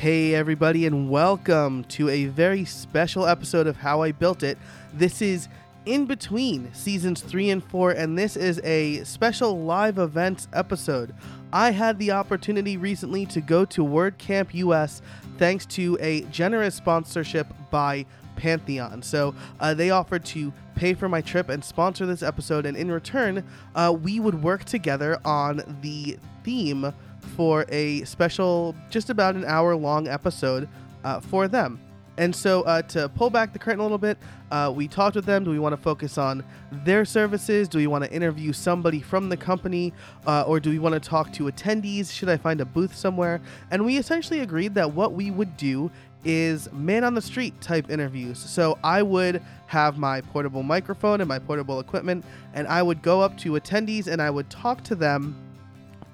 Hey, everybody, and welcome to a very special episode of How I Built It. This is in between seasons three and four, and this is a special live events episode. I had the opportunity recently to go to WordCamp US thanks to a generous sponsorship by Pantheon. So uh, they offered to pay for my trip and sponsor this episode, and in return, uh, we would work together on the theme for a special, just about an hour long episode uh, for them. And so, uh, to pull back the curtain a little bit, uh, we talked with them. Do we want to focus on their services? Do we want to interview somebody from the company? Uh, or do we want to talk to attendees? Should I find a booth somewhere? And we essentially agreed that what we would do is man on the street type interviews. So I would have my portable microphone and my portable equipment, and I would go up to attendees and I would talk to them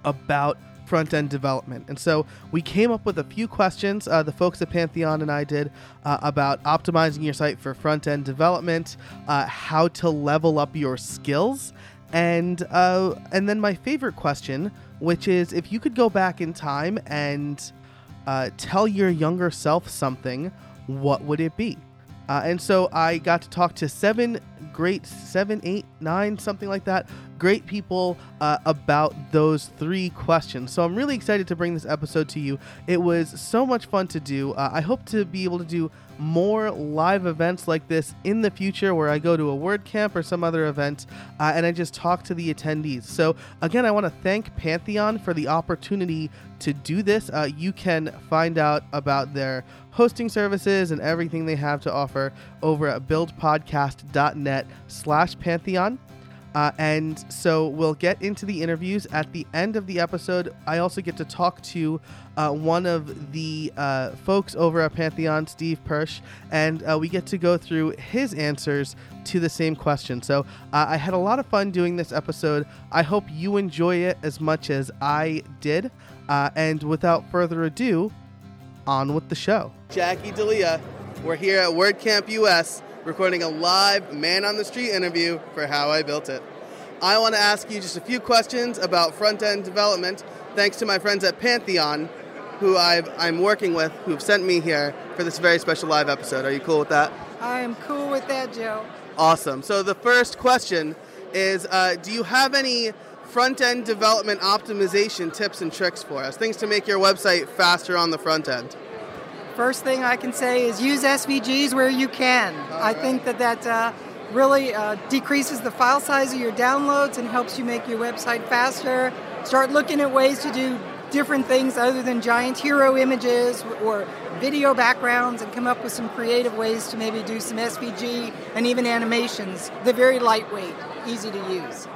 about front end development. And so we came up with a few questions, uh, the folks at Pantheon and I did, uh, about optimizing your site for front end development, uh, how to level up your skills, and uh, and then my favorite question, which is if you could go back in time and uh, tell your younger self something, what would it be? Uh, and so I got to talk to seven great, seven, eight, nine, something like that, great people uh, about those three questions. So I'm really excited to bring this episode to you. It was so much fun to do. Uh, I hope to be able to do more live events like this in the future where I go to a WordCamp or some other event uh, and I just talk to the attendees. So, again, I want to thank Pantheon for the opportunity to do this. Uh, you can find out about their hosting services and everything they have to offer over at buildpodcast.net slash Pantheon. Uh, and so we'll get into the interviews at the end of the episode. I also get to talk to uh, one of the uh, folks over at Pantheon, Steve Persch, and uh, we get to go through his answers to the same question. So uh, I had a lot of fun doing this episode. I hope you enjoy it as much as I did. Uh, and without further ado, on with the show. Jackie D'Elia, we're here at WordCamp US recording a live man on the street interview for How I Built It. I want to ask you just a few questions about front end development, thanks to my friends at Pantheon, who i am working with, who've sent me here for this very special live episode. Are you cool with that? I am cool with that, Joe. Awesome. So the first question is uh, Do you have any front end development optimization tips and tricks for us? Things to make your website faster on the front end? First thing I can say is use SVGs where you can. I think that that uh, really uh, decreases the file size of your downloads and helps you make your website faster. Start looking at ways to do different things other than giant hero images or video backgrounds and come up with some creative ways to maybe do some SVG and even animations. They're very lightweight, easy to use.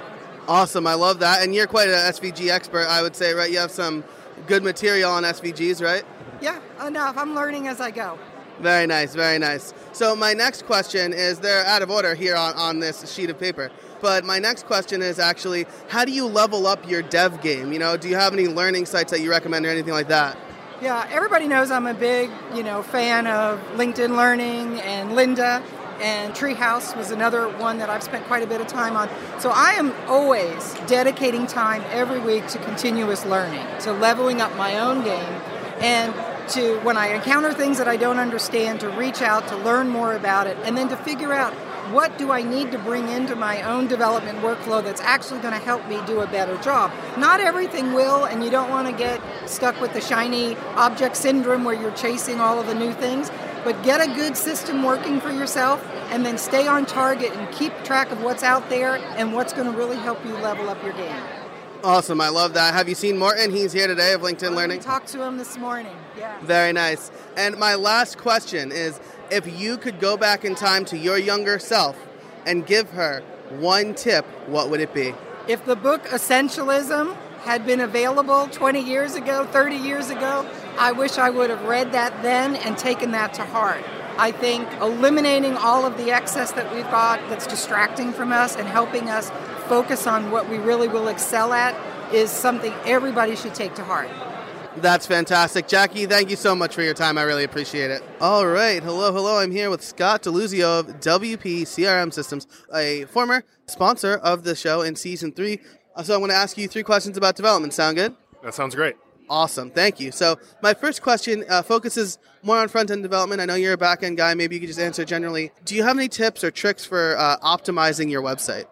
Awesome, I love that. And you're quite an SVG expert, I would say, right? You have some good material on SVGs, right? Yeah, enough. I'm learning as I go. Very nice, very nice. So my next question is they're out of order here on, on this sheet of paper. But my next question is actually how do you level up your dev game? You know, do you have any learning sites that you recommend or anything like that? Yeah, everybody knows I'm a big, you know, fan of LinkedIn Learning and Lynda and Treehouse was another one that I've spent quite a bit of time on. So I am always dedicating time every week to continuous learning, to leveling up my own game and to when I encounter things that I don't understand, to reach out, to learn more about it, and then to figure out what do I need to bring into my own development workflow that's actually going to help me do a better job. Not everything will, and you don't want to get stuck with the shiny object syndrome where you're chasing all of the new things, but get a good system working for yourself and then stay on target and keep track of what's out there and what's going to really help you level up your game. Awesome, I love that. Have you seen Morten? He's here today of LinkedIn oh, Learning. I talked to him this morning. Yeah. Very nice. And my last question is if you could go back in time to your younger self and give her one tip, what would it be? If the book Essentialism had been available 20 years ago, 30 years ago, I wish I would have read that then and taken that to heart. I think eliminating all of the excess that we've got that's distracting from us and helping us focus on what we really will excel at is something everybody should take to heart. That's fantastic. Jackie, thank you so much for your time. I really appreciate it. All right. Hello, hello. I'm here with Scott Deluzio of WP CRM Systems, a former sponsor of the show in season three. So I'm going to ask you three questions about development. Sound good? That sounds great. Awesome, thank you. So my first question uh, focuses more on front end development. I know you're a back end guy. Maybe you could just answer generally. Do you have any tips or tricks for uh, optimizing your website?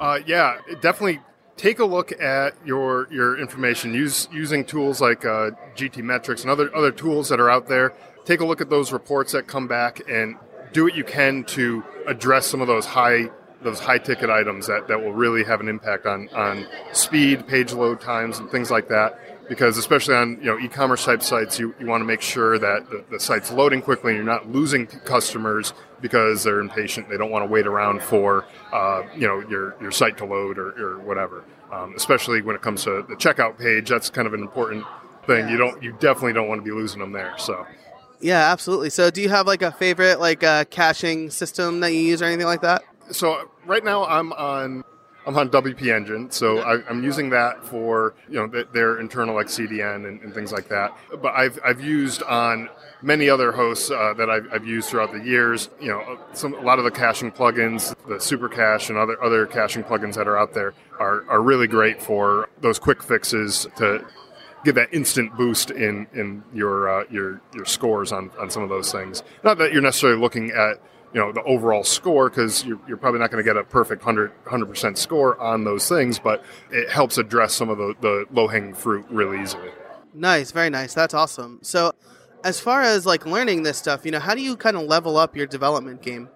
Uh, yeah, definitely. Take a look at your your information. Use using tools like uh, GTmetrix and other other tools that are out there. Take a look at those reports that come back and do what you can to address some of those high those high ticket items that, that will really have an impact on, on speed, page load times, and things like that because especially on you know e-commerce type sites you, you want to make sure that the, the, site's loading quickly and you're not losing customers because they're impatient they don't want to wait around for uh, you know your, your site to load or, or whatever. Um, especially when it comes to the checkout page that's kind of an important thing. You don't you definitely don't want to be losing them there so. Yeah absolutely. So do you have like a favorite like uh, caching system that you use or anything like that? So right now i'm on I'm on WP Engine, so I, am using that for you know their internal like CDN and, and, things like that. But I've, I've used on many other hosts uh, that I've, I've, used throughout the years. You know, some a lot of the caching plugins, the Super Cache and other other caching plugins that are out there are, are really great for those quick fixes to give that instant boost in in your uh, your your scores on on some of those things. Not that you're necessarily looking at you know the overall score because you're, you're, probably not going to get a perfect 100 percent score on those things, but it helps address some of the, the low hanging fruit really easily. Nice, very nice. That's awesome. So, as far as like learning this stuff, you know, how do you kind of level up your development game?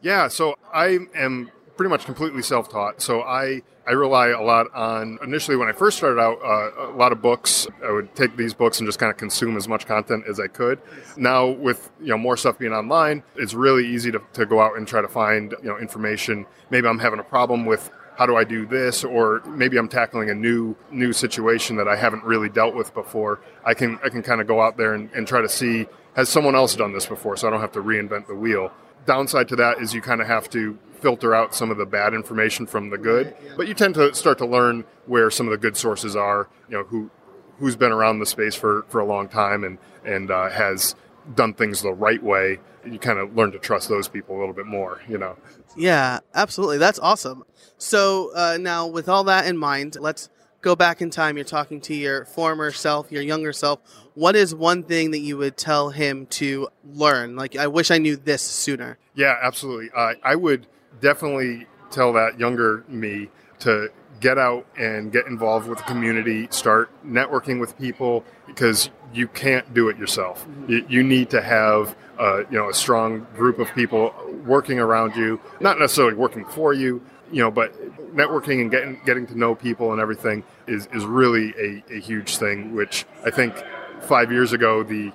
Yeah, so I am pretty much completely self taught. So I I rely a lot on initially when I first started out uh, a lot of books. I would take these books and just kind of consume as much content as I could. Now with you know more stuff being online, it's really easy to, to go out and try to find you know information. Maybe I'm having a problem with how do I do this, or maybe I'm tackling a new new situation that I haven't really dealt with before. I can I can kind of go out there and, and try to see has someone else done this before, so I don't have to reinvent the wheel. Downside to that is you kind of have to filter out some of the bad information from the good, but you tend to start to learn where some of the good sources are. You know who who's been around the space for, for a long time and and uh, has done things the right way. You kind of learn to trust those people a little bit more. You know. Yeah, absolutely. That's awesome. So uh, now, with all that in mind, let's go back in time. You're talking to your former self, your younger self. What is one thing that you would tell him to learn? Like, I wish I knew this sooner. Yeah, absolutely. Uh, I would definitely tell that younger me to get out and get involved with the community, start networking with people because you can't do it yourself. You, need to have uh, you know a strong group of people working around you, not necessarily working for you, you know, but networking and getting getting to know people and everything is is really a, a huge thing. Which I think five years ago the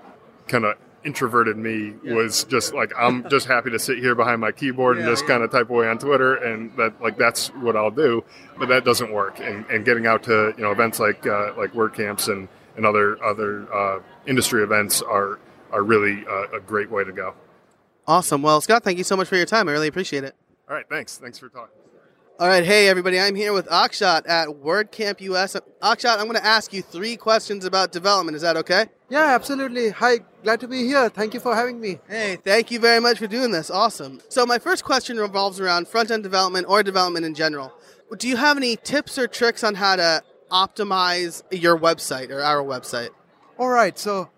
kind of introverted me yeah. was just like I'm just happy to sit here behind my keyboard yeah, and just yeah. kind of type away on Twitter and that like that's what I'll do but that doesn't work and, and getting out to you know events like uh, like WordCamps and, and other other uh, industry events are are really uh, a great way to go awesome well Scott thank you so much for your time I really appreciate it all right thanks thanks for talking all right, hey everybody, I'm here with Akshat at WordCamp US. Akshat, I'm going to ask you three questions about development. Is that okay? Yeah, absolutely. Hi, glad to be here. Thank you for having me. Hey, thank you very much for doing this. Awesome. So, my first question revolves around front end development or development in general. Do you have any tips or tricks on how to optimize your website or our website? All right, so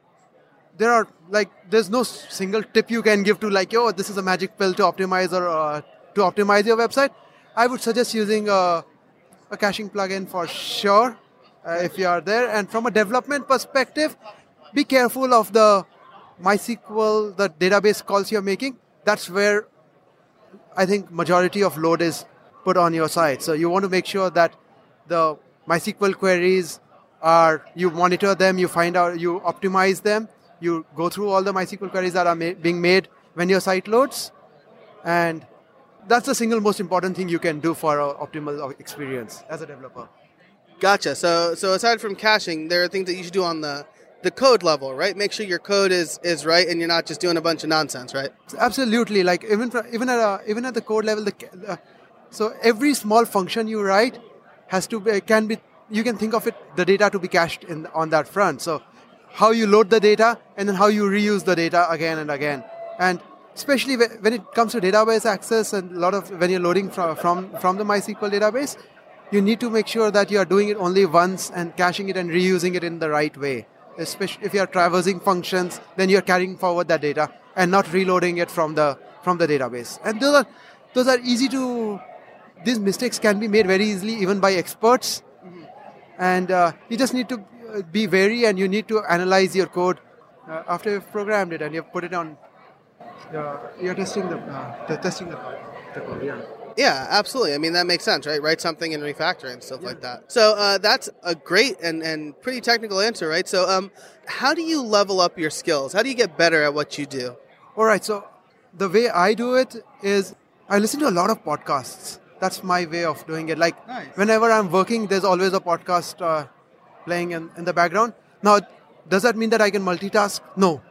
there are like there's no single tip you can give to like, oh, this is a magic pill to optimize or uh, to optimize your website I would suggest using a, a caching plugin for sure uh, if you are there. And from a development perspective, be careful of the MySQL, the database calls you're making. That's where I think majority of load is put on your site. So you want to make sure that the MySQL queries are you monitor them, you find out, you optimize them, you go through all the MySQL queries that are ma- being made when your site loads, and that's the single most important thing you can do for an optimal experience as a developer. Gotcha. So, so aside from caching, there are things that you should do on the the code level, right? Make sure your code is is right, and you're not just doing a bunch of nonsense, right? Absolutely. Like even for, even at a, even at the code level, the, uh, so every small function you write has to be can be you can think of it the data to be cached in on that front. So how you load the data and then how you reuse the data again and again. And especially when it comes to database access and a lot of when you're loading from from, from the MySQL database, you need to make sure that you are doing it only once and caching it and reusing it in the right way. Especially if you are traversing functions, then you're carrying forward that data and not reloading it from the from the database. And those are those are easy to. These mistakes can be made very easily even by experts, and uh, you just need to uh, be wary and you need to analyze your code uh, after you've programmed it and you've put it on. Uh, you're testing the, uh, the testing the, the code. Yeah. Yeah, absolutely. I mean, that makes sense, right? Write something and refactor it and stuff like that. So uh, that's a great and, and pretty technical answer, right? So, um, how do you level up your skills? How do you get better at what you do? All right. So the way I do it is I listen to a lot of podcasts. That's my way of doing it. Like Nice. whenever I'm working, there's always a podcast uh, playing in, in the background. Now, does that mean that I can multitask? No.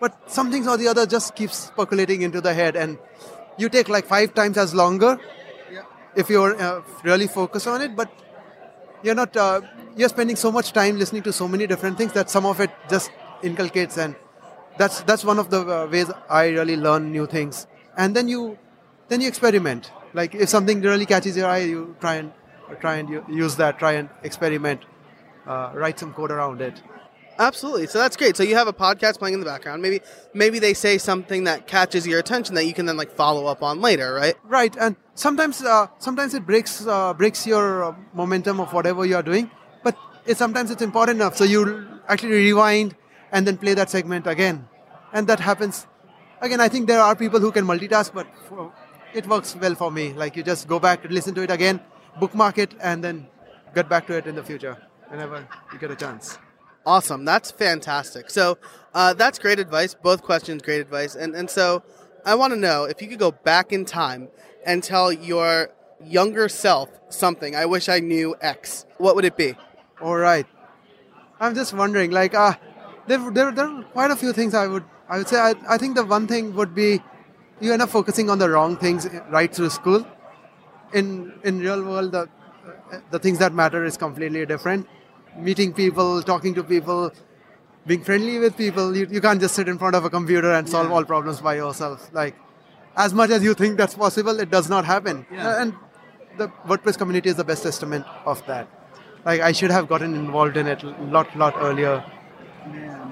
But some things or the other just keeps percolating into the head, and you take like five times as longer if you're uh, really focused on it. But you're not. Uh, you're spending so much time listening to so many different things that some of it just inculcates, and that's that's one of the uh, ways I really learn new things. And then you then you experiment. Like if something really catches your eye, you try and try and use that. Try and experiment. Uh, write some code around it. Absolutely. So that's great. So you have a podcast playing in the background. Maybe maybe they say something that catches your attention that you can then like follow up on later, right? Right, and sometimes uh, sometimes it breaks uh, breaks your uh, momentum of whatever you are doing, but it, sometimes it's important enough. So you actually rewind and then play that segment again, and that happens. Again, I think there are people who can multitask, but for, it works well for me. Like you just go back, listen to it again, bookmark it, and then get back to it in the future whenever you get a chance. Awesome. That's fantastic. So uh, that's great advice. Both questions, great advice. And and so I want to know if you could go back in time and tell your younger self something. I wish I knew X. What would it be? All right. I'm just wondering, like, uh, there, there, there are quite a few things I would, I would say. I, I think the one thing would be you end up focusing on the wrong things right through school. In in real world, the the things that matter is completely different. Meeting people, talking to people, being friendly with people. You, you can't just sit in front of a computer and solve all problems by yourself. Like, as much as you think that's possible, it does not happen. Yeah. And the WordPress community is the best testament of that. Like I should have gotten involved in it a lot, lot earlier.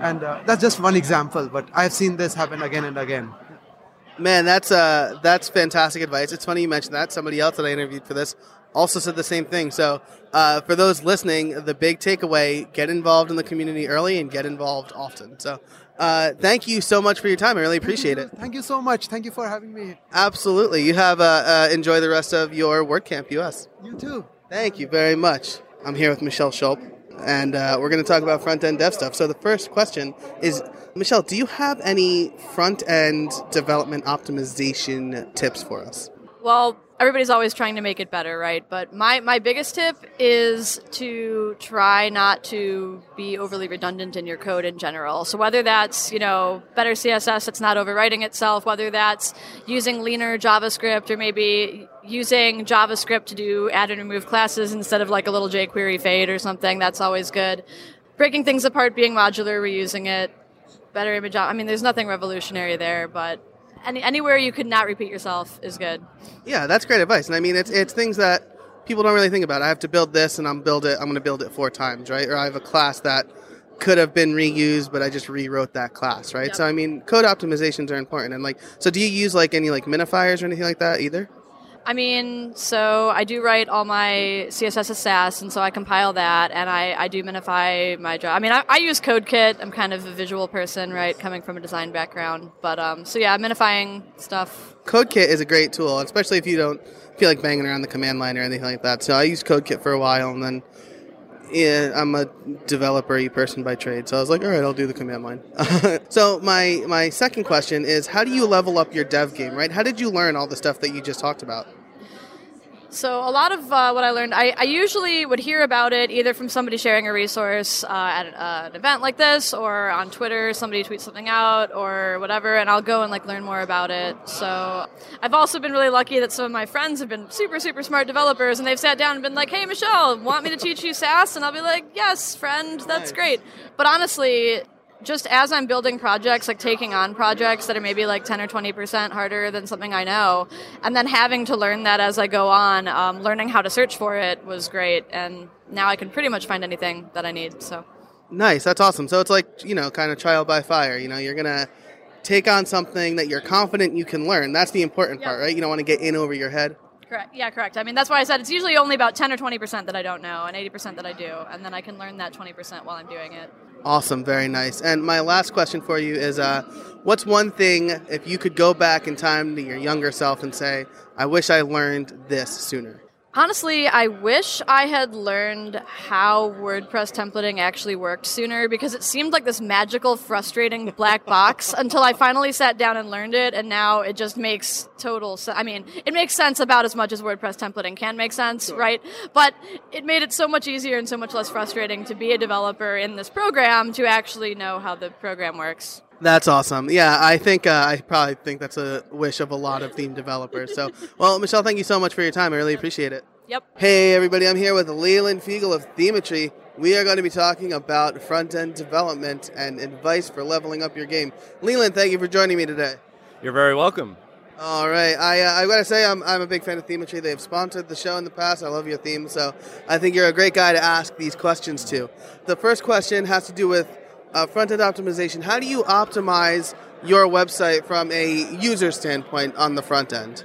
And uh, that's just one example, but I've seen this happen again and again. Man, that's uh that's fantastic advice. It's funny you mentioned that. Somebody else that I interviewed for this also said the same thing. So uh, for those listening, the big takeaway: get involved in the community early and get involved often. So uh, thank you so much for your time. I really appreciate it. Thank you so much. Thank you for having me. Absolutely. You have uh, uh, enjoy the rest of your WordCamp US. You too. Thank you very much. I'm here with Michelle Schulp, and uh, we're going to talk about front end dev stuff. So the first question is, Michelle, do you have any front end development optimization tips for us? Well, everybody's always trying to make it better, right? But my, my biggest tip is to try not to be overly redundant in your code in general. So whether that's, you know, better CSS that's not overwriting itself, whether that's using leaner JavaScript or maybe using JavaScript to do add and remove classes instead of like a little jQuery fade or something, that's always good. Breaking things apart, being modular, reusing it, better image. I mean, there's nothing revolutionary there, but any, anywhere you could not repeat yourself is good. Yeah, that's great advice. And I mean, it's it's things that people don't really think about. I have to build this, and I'm build it. I'm going to build it four times, right? Or I have a class that could have been reused, but I just rewrote that class, right? Yep. So I mean, code optimizations are important. And like, so do you use like any like minifiers or anything like that either? I mean, so I do write all my CSS as Sass, and so I compile that, and I, I do minify my job. I mean, I, I use CodeKit. I'm kind of a visual person, right, coming from a design background. But um, so yeah, I'm minifying stuff. CodeKit is a great tool, especially if you don't feel like banging around the command line or anything like that. So I used CodeKit for a while, and then yeah, I'm a developer person by trade, so I was like, all right, I'll do the command line. so my my second question is, how do you level up your dev game? Right? How did you learn all the stuff that you just talked about? So a lot of uh, what I learned, I, I usually would hear about it either from somebody sharing a resource uh, at an, uh, an event like this, or on Twitter, somebody tweets something out, or whatever, and I'll go and like learn more about it. So I've also been really lucky that some of my friends have been super super smart developers, and they've sat down and been like, "Hey, Michelle, want me to teach you Sass?" And I'll be like, "Yes, friend, that's Nice. great." But honestly. Just as I'm building projects, like taking on projects that are maybe like 10 or 20% harder than something I know, and then having to learn that as I go on, um, learning how to search for it was great. And now I can pretty much find anything that I need. So Nice, that's awesome. So it's like, you know, kind of trial by fire. You know, you're going to take on something that you're confident you can learn. That's the important Yep. part, right? You don't want to get in over your head. Correct. Yeah, correct. I mean, that's why I said it's usually only about 10 or 20% that I don't know and 80% that I do. And then I can learn that 20% while I'm doing it. Awesome, very nice. And my last question for you is uh, what's one thing, if you could go back in time to your younger self and say, I wish I learned this sooner? Honestly, I wish I had learned how WordPress templating actually worked sooner because it seemed like this magical, frustrating black box until I finally sat down and learned it, and now it just makes total sense. I mean, it makes sense about as much as WordPress templating can make sense, right? But it made it so much easier and so much less frustrating to be a developer in this program to actually know how the program works. That's awesome. Yeah, I think uh, I probably think that's a wish of a lot of theme developers. So, well, Michelle, thank you so much for your time. I really appreciate it. Yep. Hey, everybody, I'm here with Leland Fiegel of Themetry. We are going to be talking about front end development and advice for leveling up your game. Leland, thank you for joining me today. You're very welcome. All right, I uh, I gotta say I'm I'm a big fan of Themetry. They've sponsored the show in the past. I love your theme, so I think you're a great guy to ask these questions to. The first question has to do with uh, front end optimization. How do you optimize your website from a user standpoint on the front end?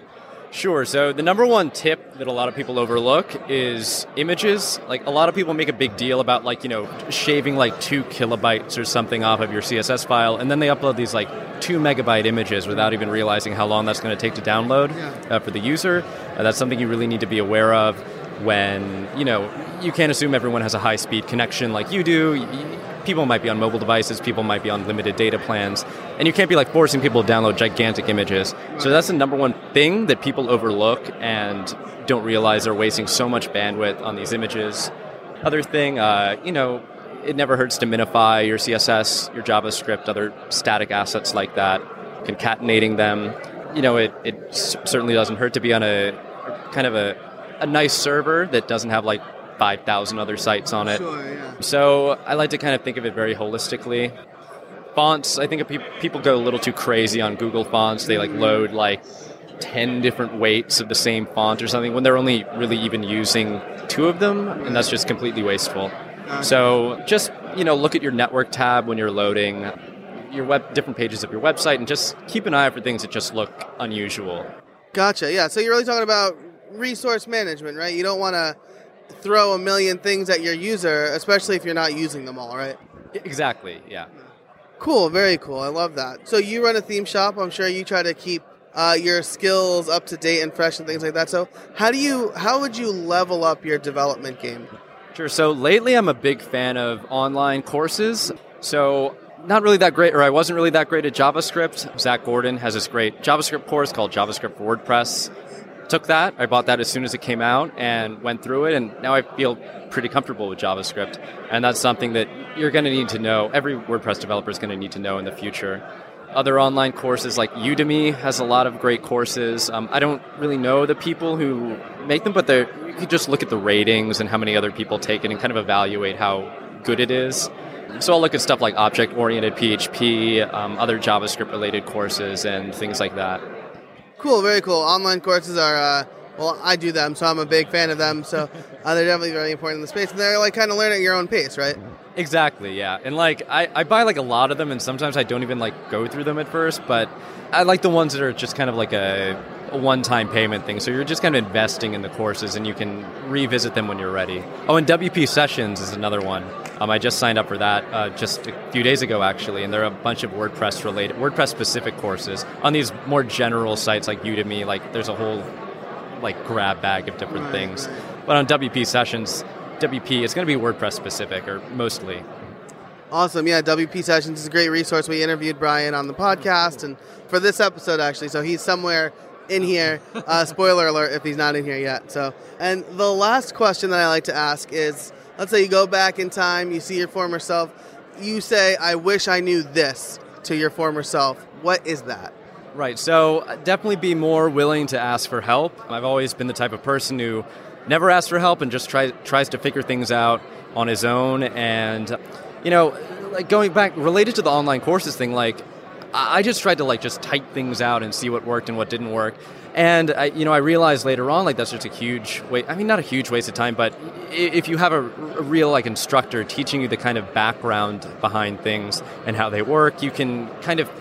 Sure. So the number one tip that a lot of people overlook is images. Like a lot of people make a big deal about like, you know, shaving like 2 kilobytes or something off of your CSS file and then they upload these like 2 megabyte images without even realizing how long that's going to take to download uh, for the user. Uh, that's something you really need to be aware of when, you know, you can't assume everyone has a high speed connection like you do. People might be on mobile devices, people might be on limited data plans, and you can't be like forcing people to download gigantic images. So that's the number one thing that people overlook and don't realize they're wasting so much bandwidth on these images. Other thing, uh, you know, it never hurts to minify your CSS, your JavaScript, other static assets like that, concatenating them. You know, it, it certainly doesn't hurt to be on a kind of a, a nice server that doesn't have like 5,000 other sites on it. yeah. So I like to kind of think of it very holistically. Fonts, I think pe- people go a little too crazy on Google Fonts. They like load like 10 different weights of the same font or something when they're only really even using two of them, and that's just completely wasteful. So just, you know, look at your network tab when you're loading your web different pages of your website and just keep an eye out for things that just look unusual. Gotcha. Yeah. So you're really talking about resource management, right? You don't want to throw a million things at your user, especially if you're not using them all, right? Exactly, yeah. Cool, very cool. I love that. So you run a theme shop. I'm sure you try to keep uh, your skills up to date and fresh and things like that. So how do you how would you level up your development game? Sure. So lately, I'm a big fan of online courses. So not really that great, or I wasn't really that great at JavaScript. Zac Gordon has this great JavaScript course called JavaScript for WordPress. Took that. I bought that as soon as it came out and went through it, and now I feel pretty comfortable with JavaScript. And that's something that you're going to need to know. Every WordPress developer is going to need to know in the future. Other online courses like Udemy has a lot of great courses. Um, I don't really know the people who make them, but you can just look at the ratings and how many other people take it and kind of evaluate how good it is. So I'll look at stuff like object oriented PHP, um, other JavaScript related courses, and things like that. Cool, very cool. Online courses are uh, well, I do them, so I'm a big fan of them. So uh, they're definitely very important in the space, and they're like kind of learn at your own pace, right? Exactly, yeah. And like I, I buy like a lot of them and sometimes I don't even like go through them at first, but I like the ones that are just kind of like a, a one-time payment thing. So you're just kind of investing in the courses and you can revisit them when you're ready. Oh, and WP Sessions is another one. Um, I just signed up for that uh, just a few days ago actually, and there are a bunch of WordPress related, WordPress specific courses on these more general sites like Udemy. Like there's a whole like grab bag of different things. But on WP Sessions, WP it's going to be WordPress specific or mostly. Awesome. Yeah, WP Sessions is a great resource. We interviewed Brian on the podcast and for this episode actually, so he's somewhere in here. Uh, spoiler alert if he's not in here yet. So, and the last question that I like to ask is, let's say you go back in time, you see your former self, you say, "I wish I knew this" to your former self. What is that? Right. So uh, definitely be more willing to ask for help. I've always been the type of person who never asks for help and just tries tries to figure things out on his own. And you know, like going back related to the online courses thing, like I just tried to like just type things out and see what worked and what didn't work. And I, you know, I realized later on, like that's just a huge waste. I mean, not a huge waste of time, but if you have a, a, real like instructor teaching you the kind of background behind things and how they work, you can kind of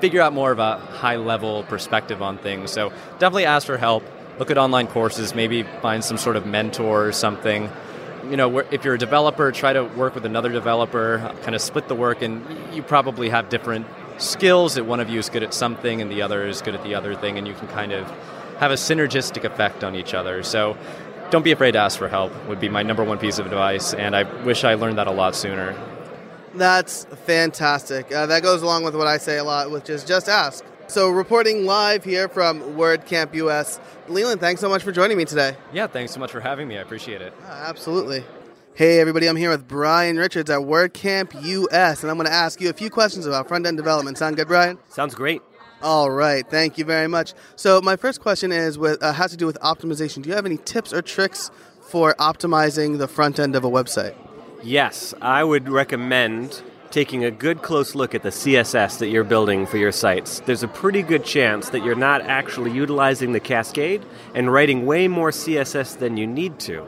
figure out more of a high level perspective on things. So definitely ask for help. Look at online courses. Maybe find some sort of mentor or something. You know, if you're a developer, try to work with another developer. Kind of split the work, and you probably have different skills that one of you is good at something and the other is good at the other thing, and you can kind of have a synergistic effect on each other. So don't be afraid to ask for help, would be my number one piece of advice, and I wish I learned that a lot sooner. That's fantastic. Uh, that goes along with what I say a lot, which is just ask. So, reporting live here from WordCamp US, Leland, thanks so much for joining me today. Yeah, thanks so much for having me. I appreciate it. Uh, absolutely. Hey, everybody, I'm here with Brian Richards at WordCamp US, and I'm going to ask you a few questions about front end development. Sound good, Brian? Sounds great. All right, thank you very much. So, my first question is with uh, has to do with optimization. Do you have any tips or tricks for optimizing the front end of a website? Yes, I would recommend taking a good close look at the CSS that you're building for your sites. There's a pretty good chance that you're not actually utilizing the cascade and writing way more CSS than you need to.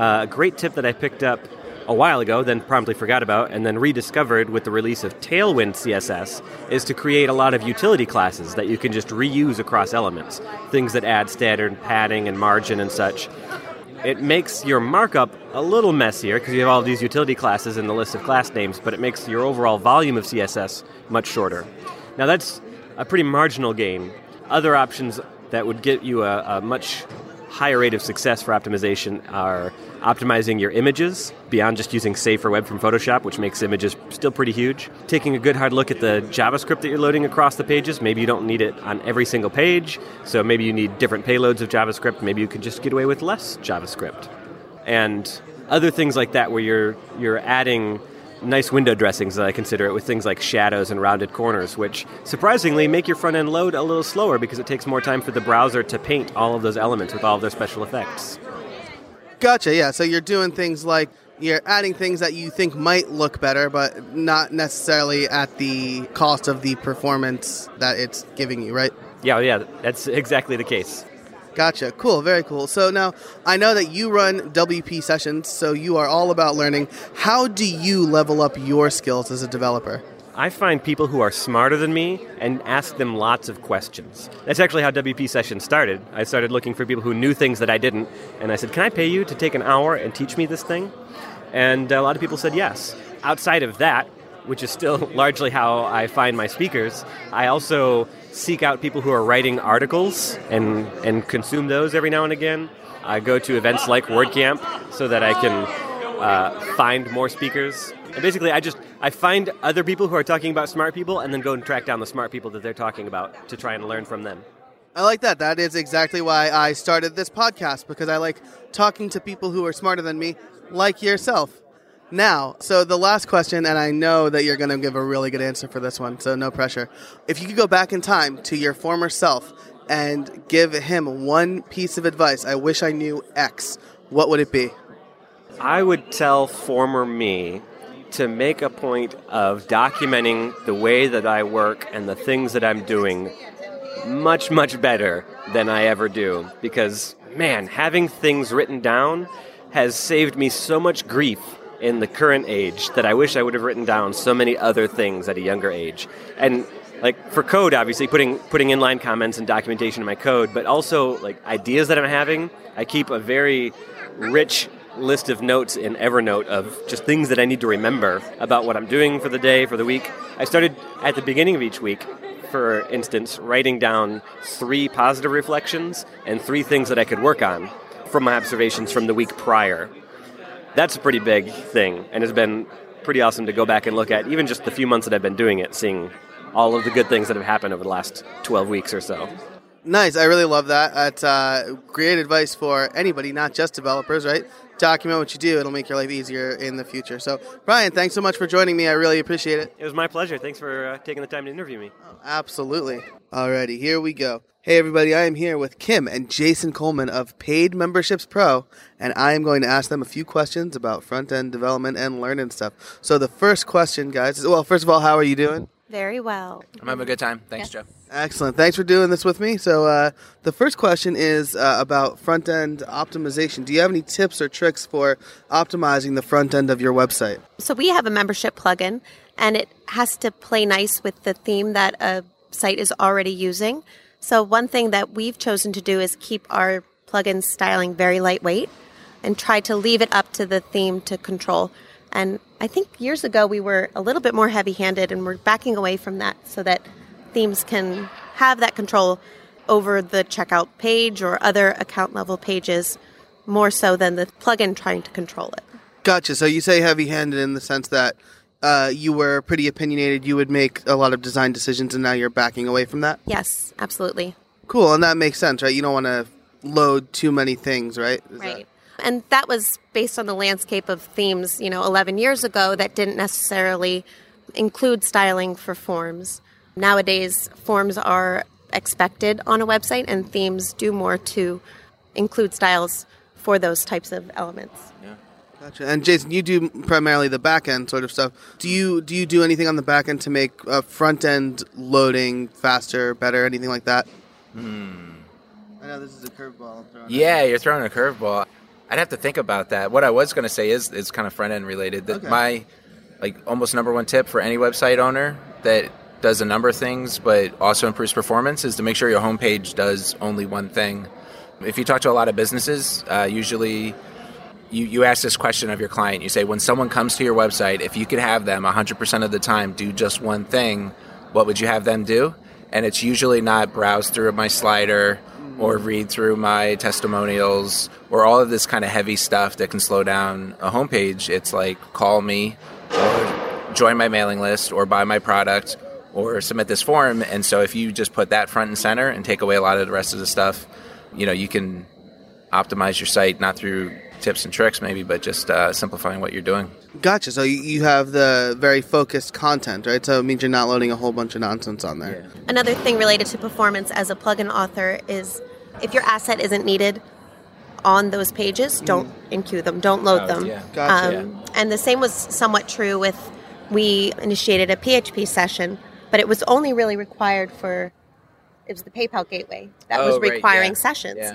Uh, a great tip that I picked up a while ago, then promptly forgot about, and then rediscovered with the release of Tailwind CSS is to create a lot of utility classes that you can just reuse across elements. Things that add standard padding and margin and such. It makes your markup a little messier because you have all these utility classes in the list of class names, but it makes your overall volume of CSS much shorter. Now, that's a pretty marginal gain. Other options that would get you a, a much higher rate of success for optimization are optimizing your images beyond just using Save for Web from Photoshop, which makes images still pretty huge. Taking a good hard look at the JavaScript that you're loading across the pages. Maybe you don't need it on every single page, so maybe you need different payloads of JavaScript. Maybe you can just get away with less JavaScript. And other things like that where you're you're adding nice window dressings that I consider it with things like shadows and rounded corners, which surprisingly make your front end load a little slower because it takes more time for the browser to paint all of those elements with all of their special effects. Gotcha, yeah. So you're doing things like you're adding things that you think might look better, but not necessarily at the cost of the performance that it's giving you, right? Yeah, yeah, that's exactly the case. Gotcha. Cool. Very cool. So now I know that you run WP sessions, so you are all about learning. How do you level up your skills as a developer? I find people who are smarter than me and ask them lots of questions. That's actually how WP sessions started. I started looking for people who knew things that I didn't, and I said, Can I pay you to take an hour and teach me this thing? And a lot of people said yes. Outside of that, which is still largely how I find my speakers, I also seek out people who are writing articles and, and consume those every now and again. I go to events like WordCamp so that I can uh, find more speakers. And basically, I just I find other people who are talking about smart people, and then go and track down the smart people that they're talking about to try and learn from them. I like that. That is exactly why I started this podcast because I like talking to people who are smarter than me, like yourself. Now, so the last question, and I know that you're going to give a really good answer for this one, so no pressure. If you could go back in time to your former self and give him one piece of advice, I wish I knew X, what would it be? I would tell former me to make a point of documenting the way that I work and the things that I'm doing much, much better than I ever do. Because, man, having things written down has saved me so much grief in the current age that I wish I would have written down so many other things at a younger age. And like for code, obviously putting putting inline comments and documentation in my code, but also like ideas that I'm having. I keep a very rich list of notes in Evernote of just things that I need to remember about what I'm doing for the day, for the week. I started at the beginning of each week, for instance, writing down three positive reflections and three things that I could work on from my observations from the week prior that's a pretty big thing, and it's been pretty awesome to go back and look at, even just the few months that I've been doing it, seeing all of the good things that have happened over the last 12 weeks or so. Nice. I really love that. That's uh, great advice for anybody, not just developers, right? Document what you do, it'll make your life easier in the future. So, Brian, thanks so much for joining me. I really appreciate it. It was my pleasure. Thanks for uh, taking the time to interview me. Absolutely. Alrighty, here we go. Hey everybody, I am here with Kim and Jason Coleman of Paid Memberships Pro, and I am going to ask them a few questions about front end development and learning stuff. So the first question, guys, is well, first of all, how are you doing? Very well. I'm having a good time. Thanks, Joe. Excellent. Thanks for doing this with me. So, uh, the first question is uh, about front end optimization. Do you have any tips or tricks for optimizing the front end of your website? So we have a membership plugin, and it has to play nice with the theme that a site is already using. So one thing that we've chosen to do is keep our plugin styling very lightweight and try to leave it up to the theme to control. And I think years ago we were a little bit more heavy handed and we're backing away from that so that themes can have that control over the checkout page or other account level pages more so than the plugin trying to control it. Gotcha. So you say heavy handed in the sense that uh, you were pretty opinionated, you would make a lot of design decisions, and now you're backing away from that? Yes, absolutely. Cool, and that makes sense, right? You don't want to load too many things, right? Is right. And that was based on the landscape of themes, you know, 11 years ago that didn't necessarily include styling for forms. Nowadays, forms are expected on a website, and themes do more to include styles for those types of elements. Yeah. Gotcha. And Jason, you do primarily the back end sort of stuff. Do you do you do anything on the back end to make uh, front end loading faster, better, anything like that? Hmm. I know this is a curveball. I'm throwing Yeah, you're throwing a curveball. I'd have to think about that. What I was going to say is is kind of front end related. That Okay. my like almost number one tip for any website owner that does a number of things but also improves performance is to make sure your homepage does only one thing. If you talk to a lot of businesses, uh, usually you, you ask this question of your client. You say, when someone comes to your website, if you could have them 100% of the time do just one thing, what would you have them do? And it's usually not browse through my slider or read through my testimonials or all of this kind of heavy stuff that can slow down a homepage. It's like call me or join my mailing list or buy my product or submit this form. And so if you just put that front and center and take away a lot of the rest of the stuff, you know, you can optimize your site not through tips and tricks maybe, but just uh, simplifying what you're doing. Gotcha. So you, you have the very focused content, right? So it means you're not loading a whole bunch of nonsense on there. Another thing related to performance as a plugin author is if your asset isn't needed on those pages, don't enqueue them, don't load Oh, them. yeah. Gotcha. Um, and the same was somewhat true with we initiated a PHP session, but it was only really required for it was the PayPal gateway that was Oh, right, requiring yeah. sessions. Yeah.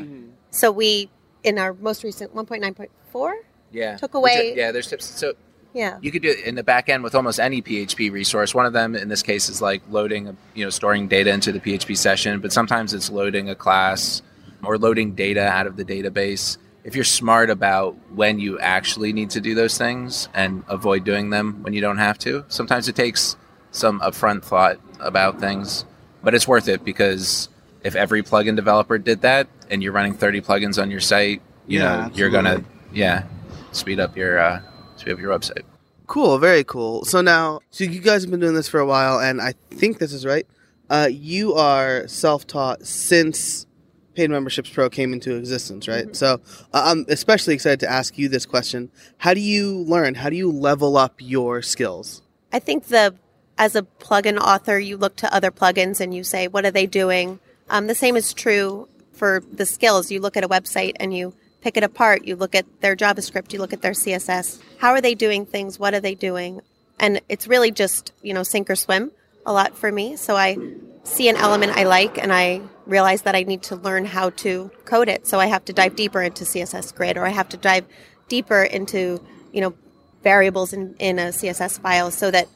So we in our most recent 1.9.4, Yeah. Took away- are- yeah, there's tips. So yeah. you could do it in the back end with almost any PHP resource. One of them in this case is like loading, you know, storing data into the PHP session, but sometimes it's loading a class or loading data out of the database. If you're smart about when you actually need to do those things and avoid doing them when you don't have to, sometimes it takes some upfront thought about things, but it's worth it because if every plugin developer did that and you're running 30 plugins on your site, you Yeah, know, you're going to, yeah, speed up your, uh, speed up your website. Cool, very cool. So now, so you guys have been doing this for a while, and I think this is right. Uh, you are self-taught since Paid Memberships Pro came into existence, right? So uh, I'm especially excited to ask you this question: How do you learn? How do you level up your skills? I think the as a plugin author, you look to other plugins and you say, what are they doing? Um, the same is true for the skills. You look at a website and you pick it apart. You look at their JavaScript. You look at their CSS. How are they doing things? What are they doing? And it's really just you know sink or swim a lot for me. So I see an element I like and I realize that I need to learn how to code it. So I have to dive deeper into CSS Grid or I have to dive deeper into you know variables in, in a CSS file so that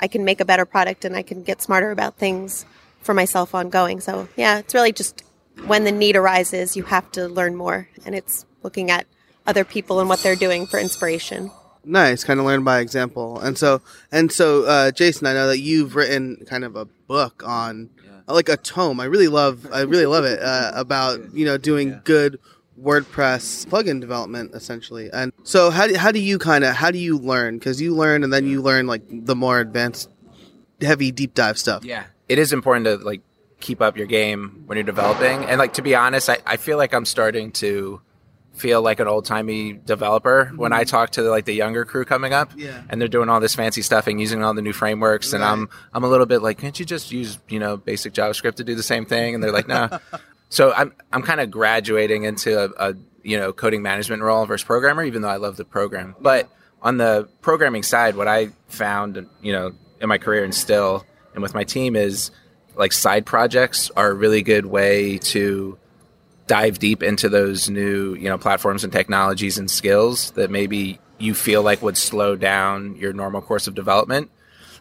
I can make a better product and I can get smarter about things for myself ongoing. So yeah, it's really just when the need arises, you have to learn more, and it's looking at other people and what they're doing for inspiration. Nice, kind of learn by example. And so, and so, uh, Jason, I know that you've written kind of a book on, like a tome. I really love, I really love it uh, about you know doing good WordPress plugin development essentially. And so, how do how do you kind of how do you learn? Because you learn and then you learn like the more advanced, heavy deep dive stuff. Yeah. It is important to like keep up your game when you're developing. And like to be honest, I, I feel like I'm starting to feel like an old timey developer when I mm-hmm. talk to like the younger crew coming up, Yeah. and they're doing all this fancy stuff and using all the new frameworks, and I'm I'm a little bit like, can't you just use you know basic JavaScript to do the same thing? And they're like, nah. so I'm I'm kind of graduating into a, a you know coding management role versus programmer, even though I love the program. But on the programming side, what I found you know in my career and still and with my team is like side projects are a really good way to dive deep into those new you know platforms and technologies and skills that maybe you feel like would slow down your normal course of development.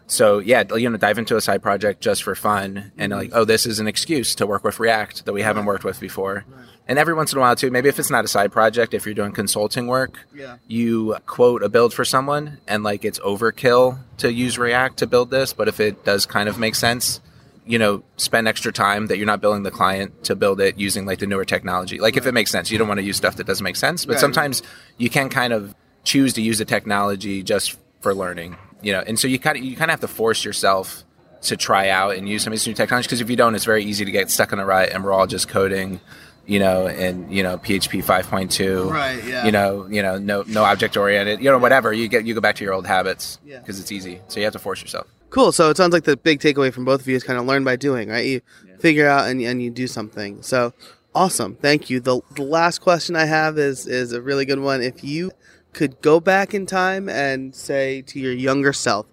So yeah you know dive into a side project just for fun and mm-hmm. like oh this is an excuse to work with react that we haven't worked with before. And every once in a while too maybe if it's not a side project if you're doing consulting work Yeah. you quote a build for someone and like it's overkill to use react to build this. But if it does kind of make sense you know spend extra time that you're not billing the client to build it using like the newer technology like if it makes sense you don't want to use stuff that doesn't make sense but Right. sometimes you can kind of choose to use the technology just for learning you know and so you kind of you kind of have to force yourself to try out and use some of these new technologies because if you don't it's very easy to get stuck in a rut and we're all just coding you know and you know php 5.2 Right, yeah. you know you know no no object oriented you know whatever you get you go back to your old habits Yeah. because it's easy so you have to force yourself Cool. So it sounds like the big takeaway from both of you is kind of learn by doing, right? You figure out and, and you do something. So awesome. Thank you. The, the last question I have is is a really good one. If you could go back in time and say to your younger self,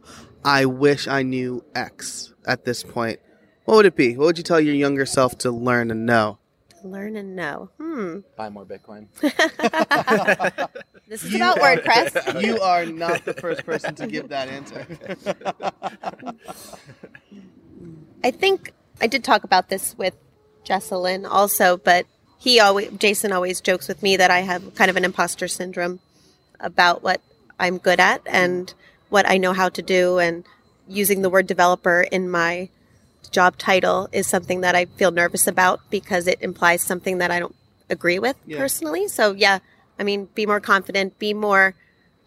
I wish I knew X at this point, what would it be? What would you tell your younger self to learn and know? Learn and know. Hmm. buy more bitcoin This is about WordPress. You are not the first person to give that answer. I think I did talk about this with Jesselyn also, but he always, Jason always jokes with me that I have kind of an imposter syndrome about what I'm good at and what I know how to do. And using the word developer in my job title is something that I feel nervous about because it implies something that I don't agree with Yeah. personally. So, yeah, I mean, be more confident, be more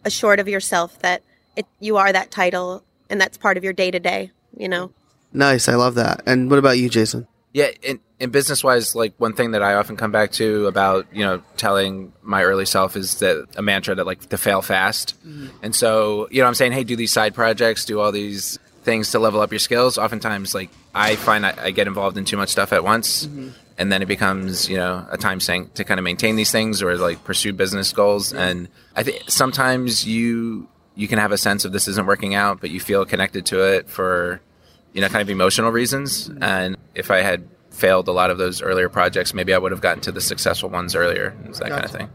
assured of yourself that it, you are that title and that's part of your day to day, you know? nice. I love that. And what about you, Jason? Yeah, in, in business wise, like one thing that I often come back to about you know telling my early self is that a mantra that like to fail fast, mm-hmm. and so you know I'm saying hey do these side projects, do all these things to level up your skills. Oftentimes, like I find I, I get involved in too much stuff at once, mm-hmm. and then it becomes you know a time sink to kind of maintain these things or like pursue business goals. And I think sometimes you you can have a sense of this isn't working out, but you feel connected to it for you know, kind of emotional reasons. Mm-hmm. And if I had failed a lot of those earlier projects, maybe I would have gotten to the successful ones earlier. It's that kind of thing.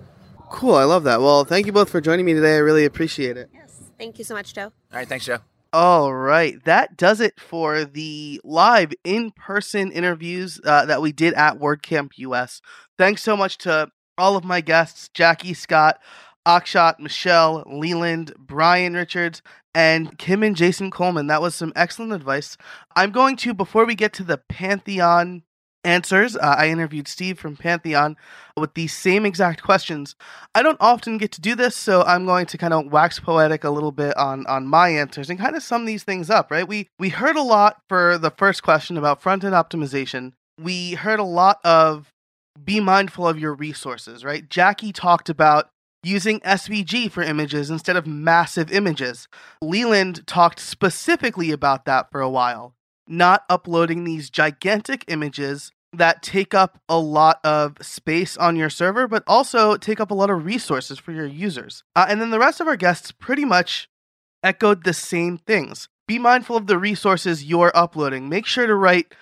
Cool. I love that. Well, thank you both for joining me today. I really appreciate it. Yes. Thank you so much, Joe. All right, thanks, Joe. All right. That does it for the live in person interviews uh, that we did at WordCamp US. Thanks so much to all of my guests Jackie, Scott, Akshat, Michelle, Leland, Brian Richards, and Kim and Jason Coleman. That was some excellent advice. I'm going to, before we get to the Pantheon answers, uh, I interviewed Steve from Pantheon with these same exact questions. I don't often get to do this, so I'm going to kind of wax poetic a little bit on on my answers and kind of sum these things up, right? We we heard a lot for the first question about front end optimization. We heard a lot of be mindful of your resources, right? Jackie talked about using SVG for images instead of massive images. Leland talked specifically about that for a while, not uploading these gigantic images that take up a lot of space on your server, but also take up a lot of resources for your users. Uh, and then the rest of our guests pretty much echoed the same things. Be mindful of the resources you're uploading. Make sure to write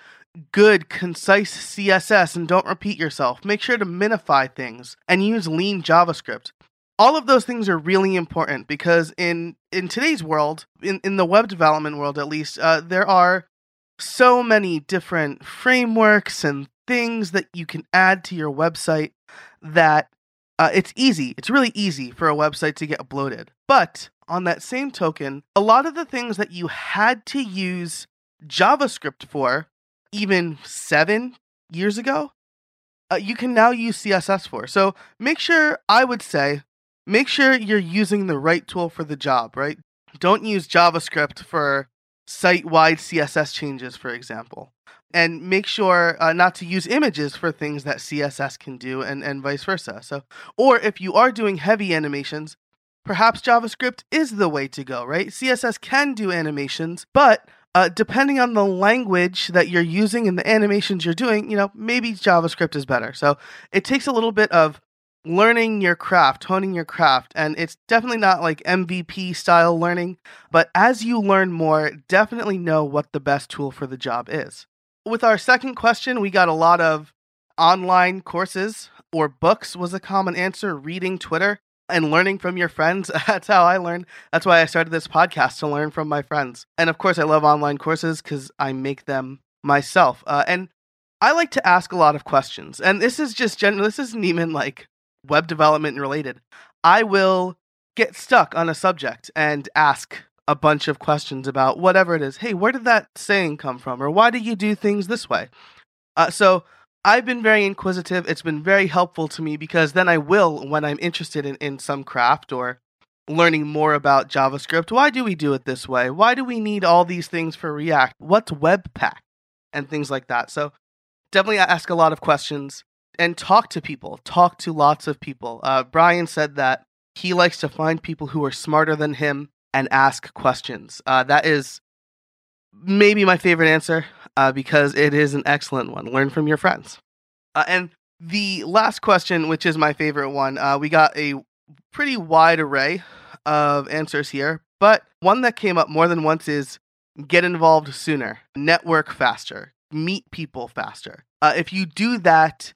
good, concise CSS and don't repeat yourself. Make sure to minify things and use lean JavaScript. All of those things are really important because in in today's world, in, in the web development world at least, uh, there are so many different frameworks and things that you can add to your website that uh, it's easy. It's really easy for a website to get bloated. But on that same token, a lot of the things that you had to use JavaScript for even seven years ago, uh, you can now use CSS for. So make sure, I would say, make sure you're using the right tool for the job, right? Don't use JavaScript for site wide CSS changes, for example. and make sure uh, not to use images for things that CSS can do and, and vice versa. So, or if you are doing heavy animations, perhaps JavaScript is the way to go, right? CSS can do animations, but uh, depending on the language that you're using and the animations you're doing, you know, maybe JavaScript is better. So it takes a little bit of learning your craft, honing your craft, and it's definitely not like MVP style learning, but as you learn more, definitely know what the best tool for the job is. With our second question, we got a lot of online courses or books was a common answer, reading Twitter and learning from your friends. That's how I learn. That's why I started this podcast to learn from my friends. And of course, I love online courses because I make them myself. Uh, and I like to ask a lot of questions. And this is just general, this isn't even like web development related. I will get stuck on a subject and ask a bunch of questions about whatever it is. Hey, where did that saying come from? Or why do you do things this way? Uh, so I've been very inquisitive. It's been very helpful to me because then I will, when I'm interested in, in some craft or learning more about JavaScript, why do we do it this way? Why do we need all these things for React? What's Webpack? And things like that. So definitely ask a lot of questions and talk to people, talk to lots of people. Uh, Brian said that he likes to find people who are smarter than him and ask questions. Uh, that is maybe my favorite answer uh, because it is an excellent one. Learn from your friends. Uh, and the last question, which is my favorite one, uh, we got a pretty wide array of answers here, but one that came up more than once is get involved sooner, network faster, meet people faster. Uh, if you do that,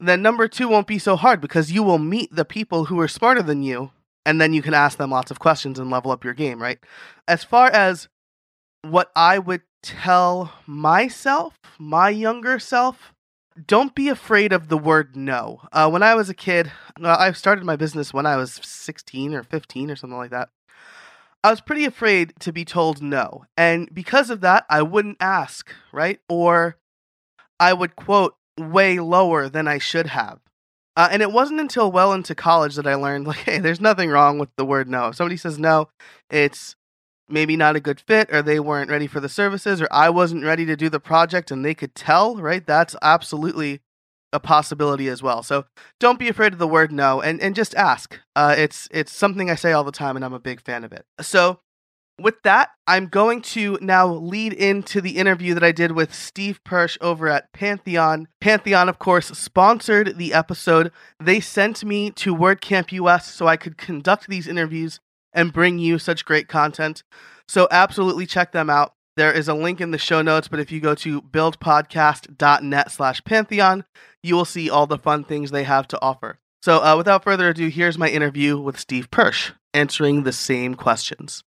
then number two won't be so hard because you will meet the people who are smarter than you and then you can ask them lots of questions and level up your game, right? As far as what I would tell myself, my younger self, don't be afraid of the word no. Uh, when I was a kid, uh, I started my business when I was 16 or 15 or something like that. I was pretty afraid to be told no. And because of that, I wouldn't ask, right? Or I would quote way lower than I should have. Uh, and it wasn't until well into college that I learned, like, hey, there's nothing wrong with the word no. If somebody says no, it's maybe not a good fit, or they weren't ready for the services, or I wasn't ready to do the project and they could tell, right? That's absolutely a possibility as well. So don't be afraid of the word no and, and just ask. Uh, it's it's something I say all the time and I'm a big fan of it. So with that, I'm going to now lead into the interview that I did with Steve Persch over at Pantheon. Pantheon, of course, sponsored the episode. They sent me to WordCamp US so I could conduct these interviews and bring you such great content. So absolutely check them out. There is a link in the show notes, but if you go to buildpodcast.net slash Pantheon, you will see all the fun things they have to offer. So uh, without further ado, here's my interview with Steve Persch, answering the same questions.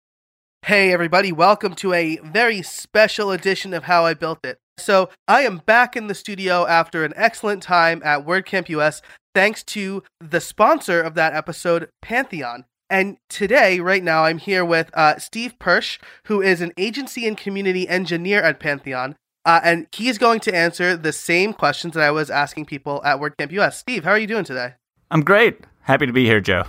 Hey, everybody, welcome to a very special edition of How I Built It. So, I am back in the studio after an excellent time at WordCamp US, thanks to the sponsor of that episode, Pantheon. And today, right now, I'm here with uh, Steve Persch, who is an agency and community engineer at Pantheon. Uh, and is going to answer the same questions that I was asking people at WordCamp US. Steve, how are you doing today? I'm great. Happy to be here, Joe.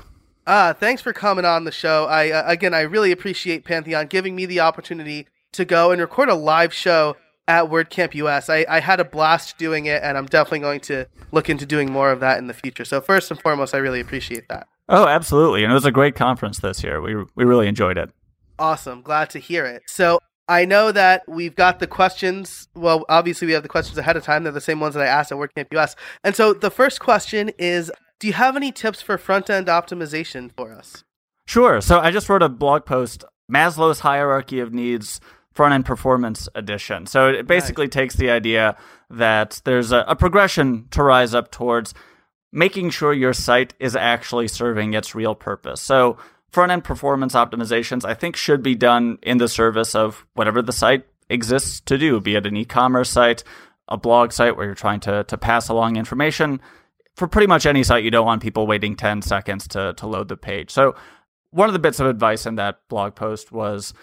Uh, thanks for coming on the show. I uh, again, I really appreciate Pantheon giving me the opportunity to go and record a live show at WordCamp US. I, I had a blast doing it, and I'm definitely going to look into doing more of that in the future. So first and foremost, I really appreciate that. Oh, absolutely, and it was a great conference this year. We we really enjoyed it. Awesome, glad to hear it. So I know that we've got the questions. Well, obviously we have the questions ahead of time. They're the same ones that I asked at WordCamp US. And so the first question is do you have any tips for front end optimization for us? Sure. So I just wrote a blog post, Maslow's Hierarchy of Needs Front End Performance Edition. So it basically nice. takes the idea that there's a, a progression to rise up towards making sure your site is actually serving its real purpose. So front end performance optimizations, I think, should be done in the service of whatever the site exists to do, be it an e commerce site, a blog site where you're trying to, to pass along information for pretty much any site, you don't want people waiting 10 seconds to, to load the page. So, one of the bits of advice in that blog post was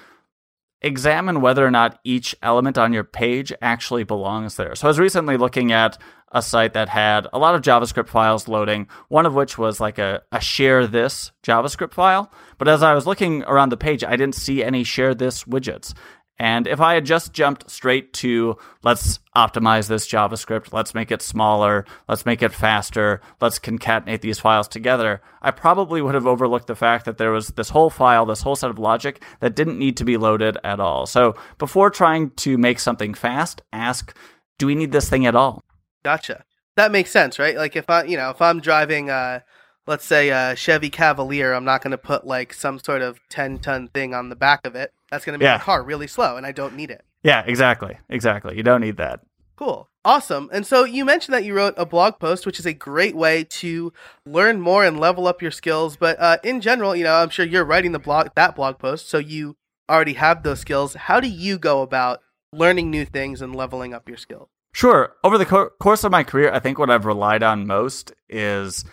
examine whether or not each element on your page actually belongs there. So, I was recently looking at a site that had a lot of JavaScript files loading, one of which was like a, a share this JavaScript file. But as I was looking around the page, I didn't see any share this widgets. And if I had just jumped straight to let's optimize this JavaScript, let's make it smaller, let's make it faster, let's concatenate these files together, I probably would have overlooked the fact that there was this whole file, this whole set of logic that didn't need to be loaded at all. So before trying to make something fast, ask, do we need this thing at all? Gotcha. That makes sense, right? Like if I, you know, if I'm driving, uh, let's say a Chevy Cavalier, I'm not going to put like some sort of 10 ton thing on the back of it. That's going to make Yeah. the car really slow, and I don't need it. Yeah, exactly. Exactly. You don't need that. Cool. Awesome. And so you mentioned that you wrote a blog post, which is a great way to learn more and level up your skills. But uh, in general, you know, I'm sure you're writing the blog that blog post, so you already have those skills. How do you go about learning new things and leveling up your skills? Sure. Over the co- course of my career, I think what I've relied on most is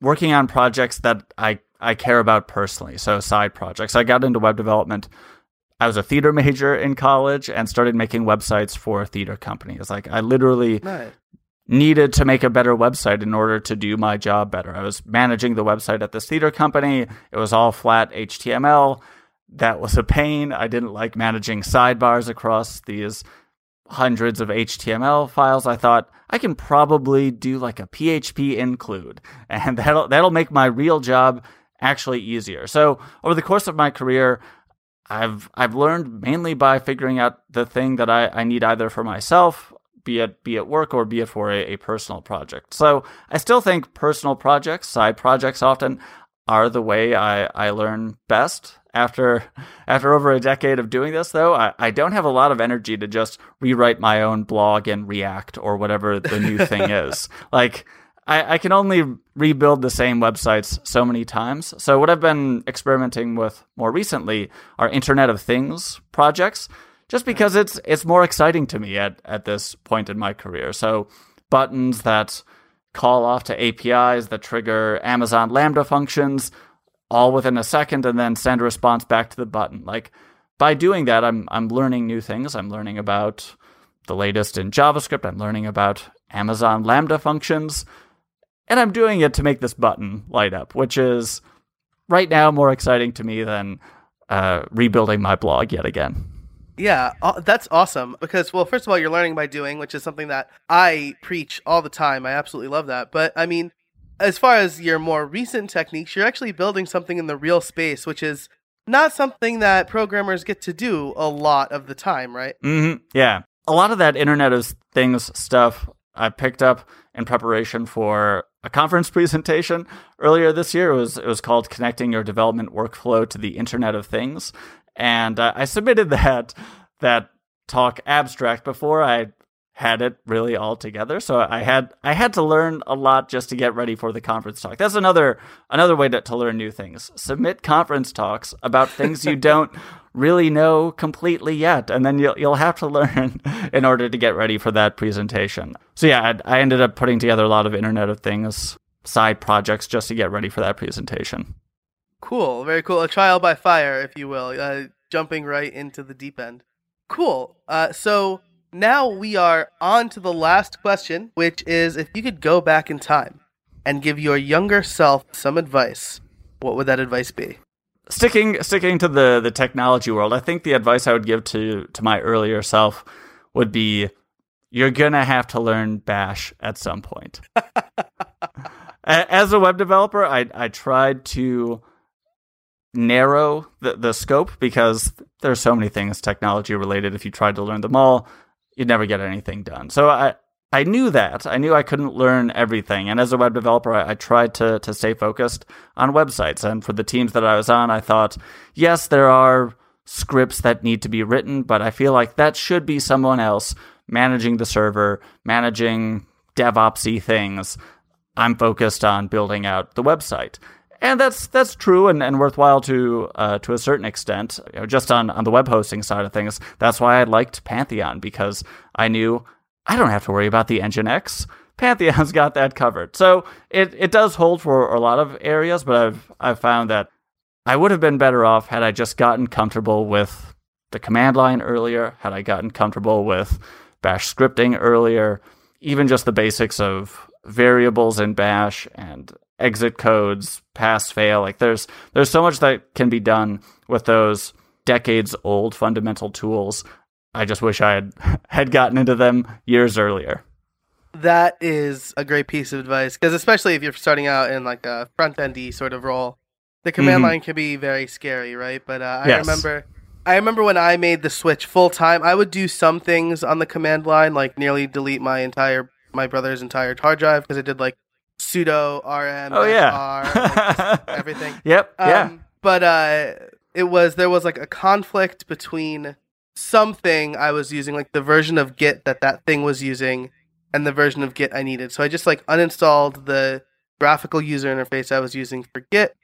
working on projects that I, I care about personally. So, side projects. I got into web development. I was a theater major in college and started making websites for theater companies. Like, I literally Nice. needed to make a better website in order to do my job better. I was managing the website at this theater company. It was all flat HTML. That was a pain. I didn't like managing sidebars across these hundreds of HTML files. I thought I can probably do like a PHP include, and that'll that'll make my real job actually easier. So over the course of my career, I've I've learned mainly by figuring out the thing that I, I need either for myself, be it be it work or be it for a, a personal project. So I still think personal projects, side projects often are the way I, I learn best. After after over a decade of doing this though, I, I don't have a lot of energy to just rewrite my own blog in React or whatever the new thing is. Like I, I can only rebuild the same websites so many times. So what I've been experimenting with more recently are Internet of Things projects, just because it's it's more exciting to me at, at this point in my career. So buttons that call off to APIs that trigger Amazon Lambda functions all within a second and then send a response back to the button. Like by doing that, I'm I'm learning new things. I'm learning about the latest in JavaScript. I'm learning about Amazon Lambda functions. And I'm doing it to make this button light up, which is right now more exciting to me than uh, rebuilding my blog yet again. Yeah, that's awesome because, well, first of all, you're learning by doing, which is something that I preach all the time. I absolutely love that. But I mean, as far as your more recent techniques, you're actually building something in the real space, which is not something that programmers get to do a lot of the time, right? hmm Yeah. A lot of that Internet of Things stuff I picked up in preparation for a conference presentation earlier this year. It was it was called "Connecting Your Development Workflow to the Internet of Things," and uh, I submitted that that talk abstract before I had it really all together. So I had I had to learn a lot just to get ready for the conference talk. That's another another way to, to learn new things. Submit conference talks about things you don't really know completely yet, and then you'll you'll have to learn in order to get ready for that presentation. So yeah, I, I ended up putting together a lot of Internet of Things side projects just to get ready for that presentation. Cool, very cool. A trial by fire, if you will, uh, jumping right into the deep end. Cool. Uh, so now we are on to the last question, which is if you could go back in time and give your younger self some advice, what would that advice be? Sticking sticking to the the technology world, I think the advice I would give to to my earlier self would be you're gonna have to learn Bash at some point. As a web developer, I I tried to narrow the, the scope because there's so many things technology related. If you tried to learn them all, you'd never get anything done. So I I knew that. I knew I couldn't learn everything. And as a web developer, I, I tried to, to stay focused on websites. And for the teams that I was on, I thought, yes, there are scripts that need to be written, but I feel like that should be someone else managing the server, managing DevOpsy things. I'm focused on building out the website. And that's that's true and, and worthwhile to uh, to a certain extent. You know, just on, on the web hosting side of things, that's why I liked Pantheon because I knew I don't have to worry about the Nginx. Pantheon's got that covered. So it, it does hold for a lot of areas, but I've I've found that I would have been better off had I just gotten comfortable with the command line earlier, had I gotten comfortable with bash scripting earlier, even just the basics of variables in bash and exit codes, pass fail. Like there's there's so much that can be done with those decades old fundamental tools. I just wish I had had gotten into them years earlier. That is a great piece of advice because especially if you're starting out in like a front endy sort of role, the command Mhm. line can be very scary, right? But uh, I Yes. remember, I remember when I made the switch full time, I would do some things on the command line, like nearly delete my entire my brother's entire hard drive because I did like sudo rm Oh, yeah. FR, like, everything. Yep. yeah. Um, But uh, it was there was like a conflict between something I was using, like the version of Git that that thing was using, and the version of Git I needed. So I just like uninstalled the graphical user interface I was using for Git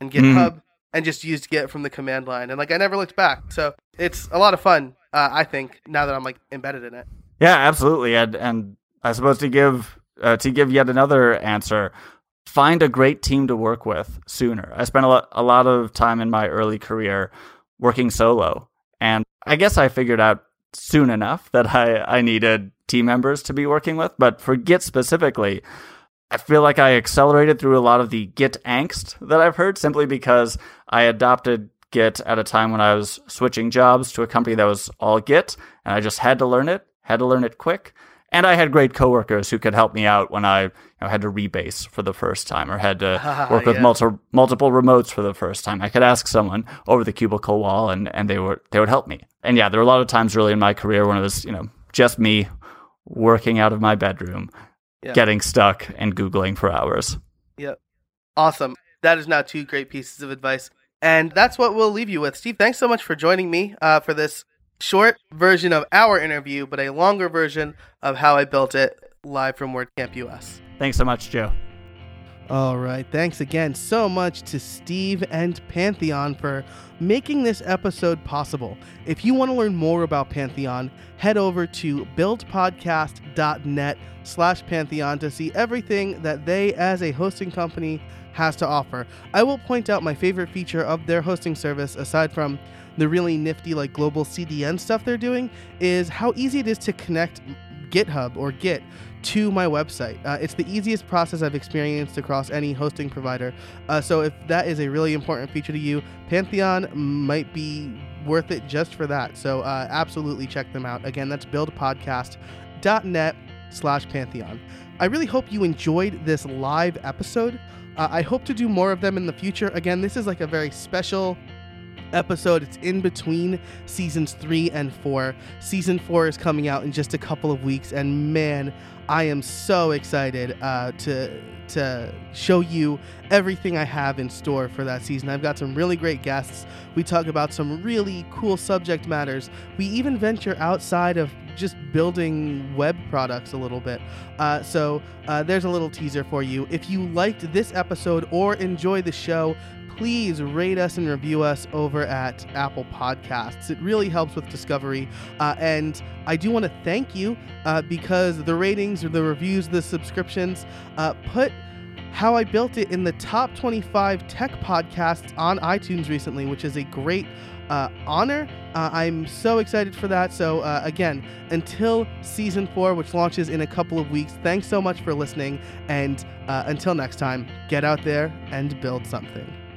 and GitHub, and just used Git from the command line. And like I never looked back. So it's a lot of fun. Uh, I think now that I'm like embedded in it. Yeah, absolutely. And and I suppose to give uh, to give yet another answer, find a great team to work with sooner. I spent a lot a lot of time in my early career working solo, and I guess I figured out soon enough that I I needed team members to be working with. But for Git specifically, I feel like I accelerated through a lot of the Git angst that I've heard simply because I adopted Git at a time when I was switching jobs to a company that was all Git, and I just had to learn it, had to learn it quick. And I had great coworkers who could help me out when I you know, had to rebase for the first time or had to work with Yeah. multi- multiple remotes for the first time. I could ask someone over the cubicle wall, and, and they would they would help me. And yeah, there were a lot of times really in my career when it was you know just me working out of my bedroom, Yeah. getting stuck and googling for hours. Yep. Awesome. That is now two great pieces of advice. And that's what we'll leave you with. Steve, thanks so much for joining me uh, for this short version of our interview, but a longer version of how I built it live from WordCamp US. Thanks so much, Joe. All right. Thanks again so much to Steve and Pantheon for making this episode possible. If you want to learn more about Pantheon, head over to buildpodcast.net slash Pantheon to see everything that they as a hosting company has to offer. I will point out my favorite feature of their hosting service, aside from the really nifty like global CDN stuff they're doing, is how easy it is to connect GitHub or Git to my website. Uh, it's the easiest process I've experienced across any hosting provider. Uh, so if that is a really important feature to you, Pantheon might be worth it just for that. So uh, absolutely check them out. Again, that's buildpodcast.net slash Pantheon. I really hope you enjoyed this live episode. Uh, I hope to do more of them in the future. Again, this is like a very special episode. It's in between seasons three and four. Season four is coming out in just a couple of weeks, and man, I am so excited uh, to to show you everything I have in store for that season. I've got some really great guests. We talk about some really cool subject matters. We even venture outside of just building web products a little bit. Uh, so uh, there's a little teaser for you. If you liked this episode or enjoy the show, please rate us and review us over at Apple Podcasts. It really helps with discovery. Uh, and I do want to thank you uh, because the ratings the reviews, the subscriptions uh, put how I Built It in the top 25 tech podcasts on iTunes recently, which is a great uh, honor. Uh, I'm so excited for that. So, uh, again, until season four, which launches in a couple of weeks, thanks so much for listening. And uh, until next time, get out there and build something.